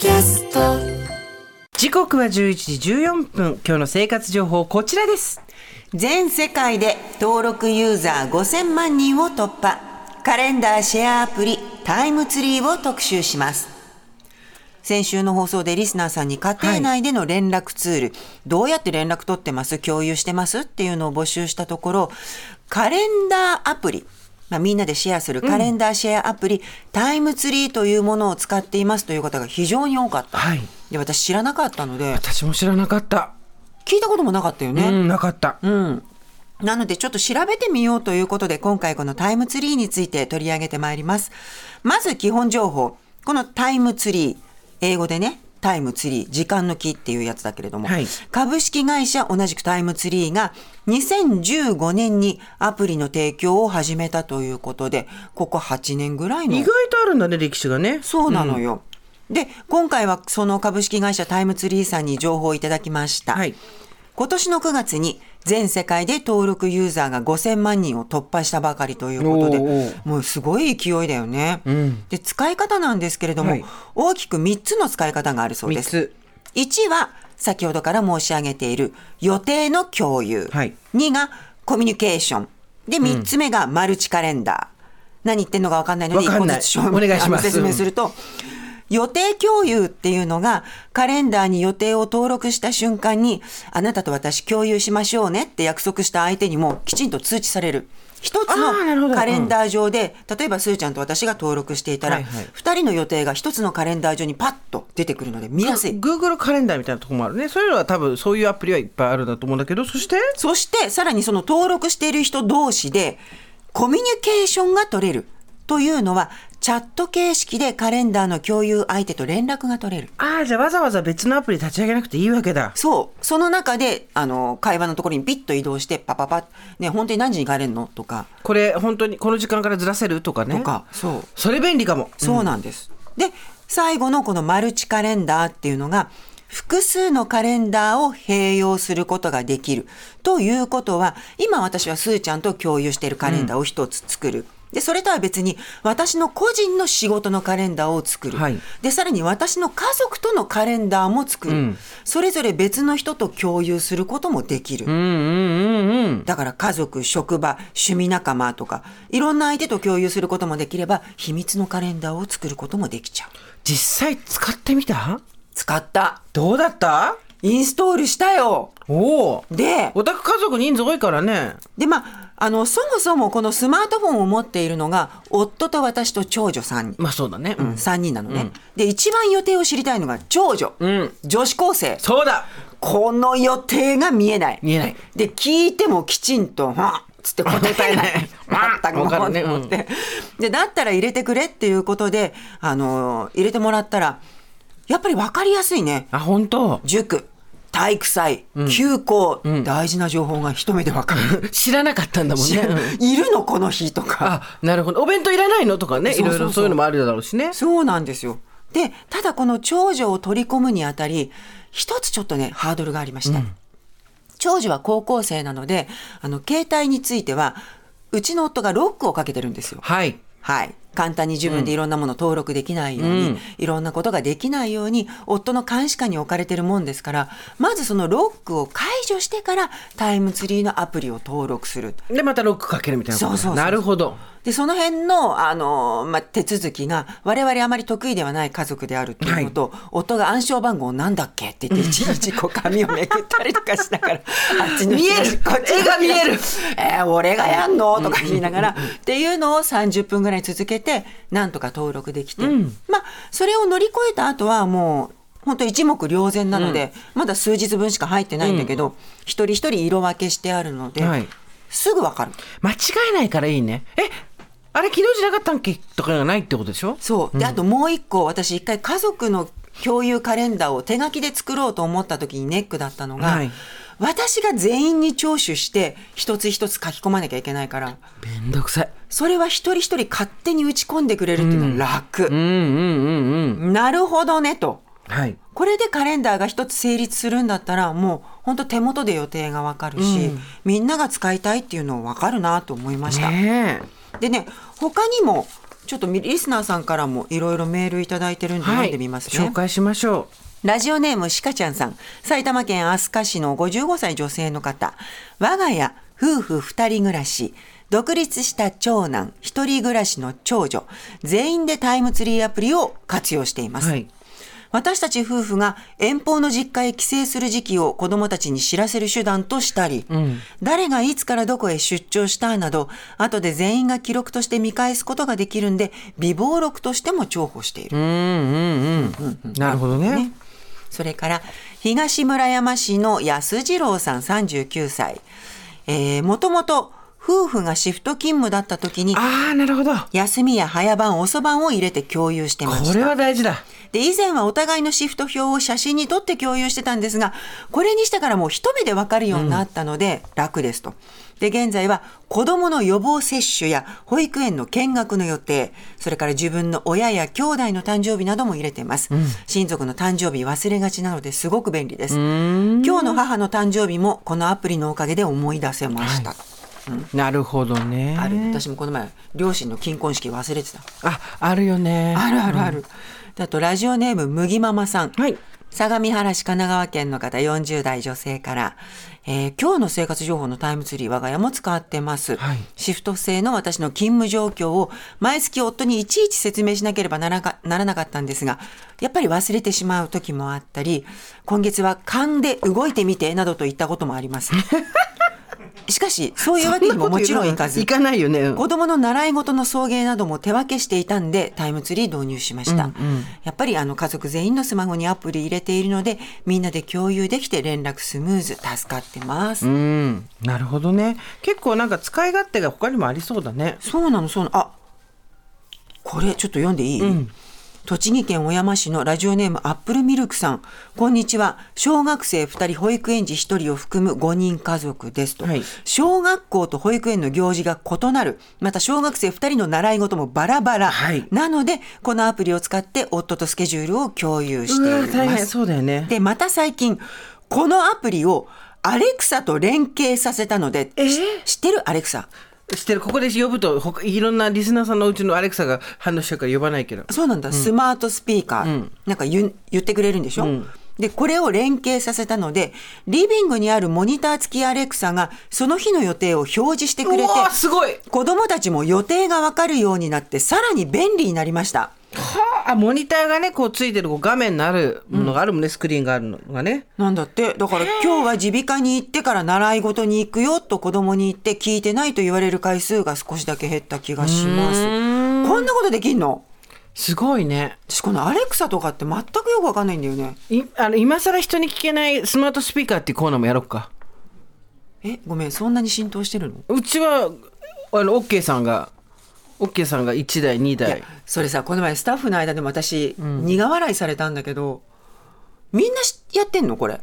キャスト。時刻は11時14分。今日の生活情報こちらです。全世界で登録ユーザー5000万人を突破。カレンダーシェアアプリタイムツリーを特集します。先週の放送でリスナーさんに家庭内での連絡ツール、どうやって連絡取ってます？共有してます？っていうのを募集したところカレンダーアプリまあ、みんなでシェアするカレンダーシェアアプリ、うん、タイムツリーというものを使っていますという方が非常に多かった。はい、で私知らなかったので私も知らなかった聞いたこともなかったよね。うん、なかった。うん。なのでちょっと調べてみようということで今回このタイムツリーについて取り上げてまいります。まず基本情報。このタイムツリー。英語でね、タイムツリー、時間の木っていうやつだけれども、はい、株式会社同じくタイムツリーが2015年にアプリの提供を始めたということで、ここ8年ぐらいの。意外とあるんだね、歴史がね。そうなのよ。うんで、今回はその株式会社タイムツリーさんに情報をいただきました。はい、今年の9月に全世界で登録ユーザーが5000万人を突破したばかりということで、もうすごい勢いだよね。うん、で、使い方なんですけれども、はい、大きく3つの使い方があるそうです。1は、先ほどから申し上げている予定の共有。はい、2がコミュニケーション。で、3つ目がマルチカレンダー。何言ってんのか分かんないので、一個ずつ説明すると、予定共有っていうのが、カレンダーに予定を登録した瞬間に、あなたと私共有しましょうねって約束した相手にもきちんと通知される。一つのカレンダー上で、例えばすーちゃんと私が登録していたら、二、はいはい、人の予定が一つのカレンダー上にパッと出てくるので見やすい。Google カレンダーみたいなところもあるね。そういうのは多分そういうアプリはいっぱいあるんだと思うんだけど、そして？そしてさらにその登録している人同士でコミュニケーションが取れる。というのは、チャット形式でカレンダーの共有相手と連絡が取れる。ああ、じゃあわざわざ別のアプリ立ち上げなくていいわけだ。そう。その中で、あの、会話のところにピッと移動して、パパパね、本当に何時に帰れるの？とか。これ、本当にこの時間からずらせる？とかね。とか、そう。それ便利かも。そうなんです。うん、で、最後のこのマルチカレンダーっていうのが、複数のカレンダーを併用することができる。ということは、今私はスーちゃんと共有しているカレンダーを一つ作る。うんで、それとは別に、私の個人の仕事のカレンダーを作る。はい、で、さらに私の家族とのカレンダーも作る、うん、それぞれ別の人と共有することもできる。だから家族、職場、趣味仲間とか、いろんな相手と共有することもできれば、秘密のカレンダーを作ることもできちゃう。実際使ってみた？使った。どうだった？インストールしたよ。おお。で、お宅家族人数多いからね。で、まあ、あの、そもそもこのスマートフォンを持っているのが、夫と私と長女3人。まあそうだね。うん、3人なのね、うん、で、一番予定を知りたいのが長女。うん、女子高生。そうだこの予定が見えない。見えない。で、聞いてもきちんと、はつって答え ない。全くもう思って、で、だったら入れてくれっていうことで、あのー、入れてもらったら、やっぱり分かりやすいね。あ、本当塾。体育祭、休校、うん、大事な情報が一目でわかる。知らなかったんだもんね。いるのこの日とか。あ、なるほど。お弁当いらないのとかね。いろいろそういうのもあるだろうしね。そうなんですよ。で、ただこの長女を取り込むにあたり、一つちょっとね、ハードルがありました。うん、長女は高校生なので、あの、携帯については、うちの夫がロックをかけてるんですよ。はい。はい。簡単に自分でいろんなもの登録できないように、うん、いろんなことができないように、夫の監視下に置かれてるもんですから、まずそのロックを解除してから、タイムツリーのアプリを登録する。で、またロックかけるみたいなそうそうなるほど。で、その辺の、あの、まあ、手続きが、我々あまり得意ではない家族であるということを、はい、夫が暗証番号なんだっけって言って、いちいちこう紙をめくったりとかしながら、あっちの見える。こっち絵が見える。えー、俺がやんの？とか言いながら、っていうのを30分ぐらい続けて、なんとか登録できて、うん、まあ、それを乗り越えた後はもう、本当一目瞭然なので、うん、まだ数日分しか入ってないんだけど、うん、一人一人色分けしてあるので、はい、すぐわかる。間違えないからいいね。えあれ昨日じゃなかったんけ？とかがないってことでしょ？そう。で、あともう一個、私一回家族の共有カレンダーを手書きで作ろうと思った時にネックだったのが、はい、私が全員に聴取して一つ一つ書き込まなきゃいけないから。めんどくさい。それは一人一人勝手に打ち込んでくれるっていうのは楽、うん、うんうんうん。なるほどねと、はい、これでカレンダーが一つ成立するんだったらもう本当手元で予定がわかるし、うん、みんなが使いたいっていうの分かるなと思いました。ねでね他にもちょっとリスナーさんからもいろいろメールいただいてるんで読んでみますね。紹介しましょラジオネームしかちゃんさん。埼玉県飛鳥市の55歳女性の方。我が家、夫婦二人暮らし。独立した長男、一人暮らしの長女。全員でタイムツリーアプリを活用しています。うはい私たち夫婦が遠方の実家へ帰省する時期を子供たちに知らせる手段としたり、誰がいつからどこへ出張したなど、後で全員が記録として見返すことができるんで、微暴録としても重宝している。うんうんうんなるほどねねそれから、東村山市の安次郎さん39歳。えー、もともと夫婦がシフト勤務だった時に、ああなるほど休みや早番、遅番を入れて共有してました。これは大事だで、以前はお互いのシフト表を写真に撮って共有してたんですが、これにしてからもう一目でわかるようになったので楽ですと。で、現在は子供の予防接種や保育園の見学の予定、それから自分の親や兄弟の誕生日なども入れています。親族の誕生日忘れがちなのですごく便利です。今日の母の誕生日もこのアプリのおかげで思い出せました。なるほどねある。私もこの前、両親の金婚式忘れてた。ああるよねあるあるある。であと、ラジオネーム、麦ママさん。はい相模原市神奈川県の方40代女性から、えー今日の生活情報のタイムツリー我が家も使ってます、はい。シフト制の私の勤務状況を毎月夫にいちいち説明しなければならかならなかったんですがやっぱり忘れてしまう時もあったり今月は勘で動いてみてなどと言ったこともあります しかしそういうわけにももちろんいかず。いかないよね。子供の習い事の送迎なども手分けしていたんでタイムツリー導入しました、やっぱりあの家族全員のスマホにアプリ入れているのでみんなで共有できて連絡スムーズ助かってます、うん。なるほどね。結構なんか使い勝手が他にもありそうだね。そうなのそうなの。あこれちょっと読んでいい、栃木県小山市のラジオネームアップルミルクさん。こんにちは。小学生2人、保育園児1人を含む5人家族ですと。はい小学校と保育園の行事が異なる。また小学生2人の習い事もバラバラ。はいなので、このアプリを使って夫とスケジュールを共有しています。大変そうだよねで、また最近、このアプリをアレクサと連携させたので、えー？し知ってる？アレクサ。知ってる。ここで呼ぶと他いろんなリスナーさんのうちのアレクサが反応しちゃうから呼ばないけど。そうなんだ、スマートスピーカー、なんか言う言ってくれるんでしょ、で、これを連携させたので、リビングにあるモニター付きアレクサが、その日の予定を表示してくれてすごい子供たちも予定がわかるようになって、さらに便利になりました。はあモニターがねこうついてるこう画面のあるものがあるもんね、スクリーンがあるのがねなんだって。だから今日は耳鼻科に行ってから習い事に行くよと子供に言って聞いてないと言われる回数が少しだけ減った気がします。こんなことできんの？すごいね。私このアレクサとかって全くよくわかんないんだよね。いあの今更人に聞けないスマートスピーカーっていうコーナーもやろうか。え、ごめん、そんなに浸透してるの？うちはあの OK さんが OK さんが1台2いや台それさこの前スタッフの間でも私、苦笑いされたんだけどみんなしやってんのこれ？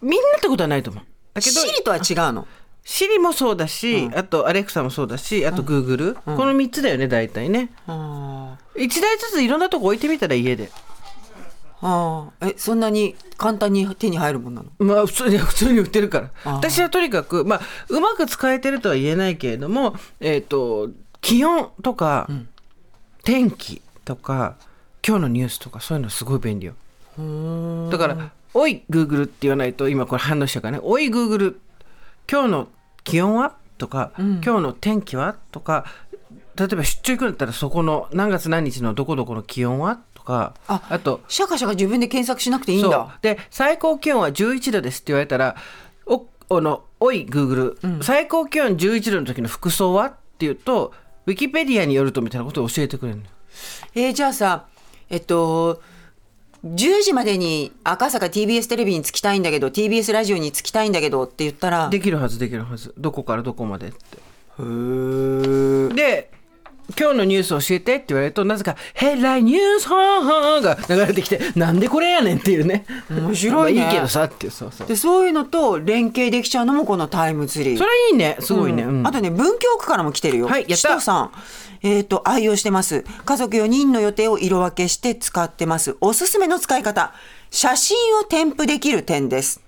みんなってことはないと思う。だけどシリとは違うのシリもそうだし、あとアレクサもそうだしあとグーグル、この3つだよね大体ね。あ1台ずついろんなとこ置いてみたら家で。ああえそんなに簡単に手に入るもんなの？まあ普通に 普通に売ってるから。私はとにかくまあうまく使えてるとは言えないけれどもえっ、と気温とか、天気とか今日のニュースとかそういうのすごい便利よ。だから「おいグーグル」って言わないと今これ反応しちゃうからね「おいグーグル今日の気温は?」とか、今日の天気は?」とか例えば出張行くんだったらそこの何月何日のどこどこの気温は？とかああとシャカシャカ自分で検索しなくていいんだ。で最高気温は11度ですって言われたら「おおのおいグーグル、最高気温11度の時の服装は?」って言うとウィキペディアによるとみたいなことを教えてくれるのよ。えーじゃあさえっと10時までに赤坂 TBS テレビに着きたいんだけど TBS ラジオに着きたいんだけどって言ったらできるはずできるはず。どこからどこまでって。で今日のニュース教えてって言われるとなぜか「ヘッライニュースはーはー」が流れてきて「なんでこれやねん」っていうね面白いねまあいいけどさってそうそうでそういうのと連携できちゃうのもこのタイムツリーそれいいねすごいね、うんあとね、文京区からも来てるよ。はいやったさん。えっ、と、愛用してます。家族4人の予定を色分けして使ってます。おすすめの使い方。写真を添付できる点です。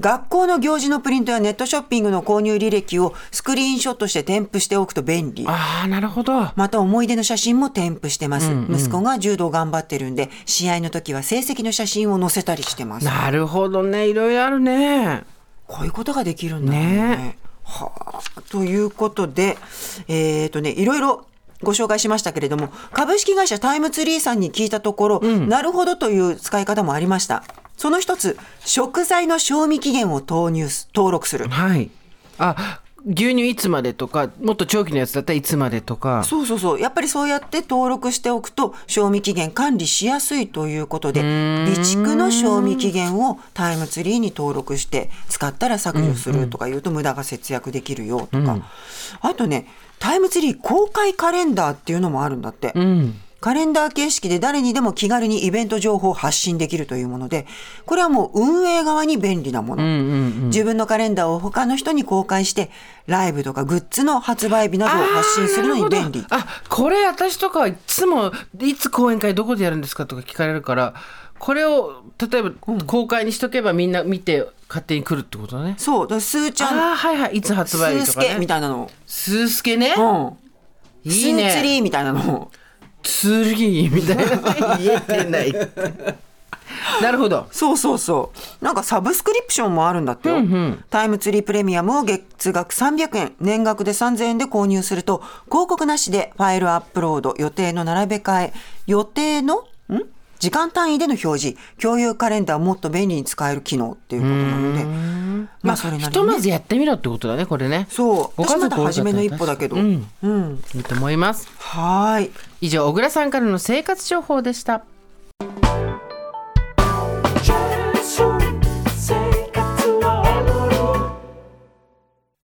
学校の行事のプリントやネットショッピングの購入履歴をスクリーンショットして添付しておくと便利。ああなるほど。また思い出の写真も添付してます、息子が柔道頑張ってるんで試合の時は成績の写真を載せたりしてます。なるほどね。いろいろあるね。こういうことができるんだね。ね。はあということでえっ、とねいろいろご紹介しましたけれども株式会社タイムツリーさんに聞いたところ、なるほどという使い方もありましたその一つ食材の賞味期限を投入す登録する。はい。あ牛乳いつまでとかもっと長期のやつだったらいつまでとか。そうそうそう。やっぱりそうやって登録しておくと賞味期限管理しやすいということで備蓄の賞味期限をタイムツリーに登録して使ったら削除するとかいうと無駄が節約できるよとか、あとねタイムツリー公開カレンダーっていうのもあるんだって。うんカレンダー形式で誰にでも気軽にイベント情報を発信できるというもので、これはもう運営側に便利なもの。自分のカレンダーを他の人に公開して、ライブとかグッズの発売日などを発信するのに便利。あこれ私とかはいつもいつ講演会どこでやるんですかとか聞かれるからこれを例えば公開にしとけばみんな見て勝手に来るってことねそう、だからスーちゃん、ああはいはいいつ発スースケ売日とかねみたいなの。スースケねうん。いいねスーツリーみたいなの。ツリーみたいな言えてない。なるほど。そうそうそう。なんかサブスクリプションもあるんだってよ。タイムツリープレミアムを月額300円、年額で3000円で購入すると、広告なしでファイルアップロード、予定の並べ替え、予定の、ん時間単位での表示、共有カレンダーをもっと便利に使える機能っていうことなので、まあそれなりひとに、ね。まずやってみろってことだねこれねそう。ご家族だ初めの一歩だけど。うんうん。いいと思いますはーい。以上小倉さんからの生活情報でした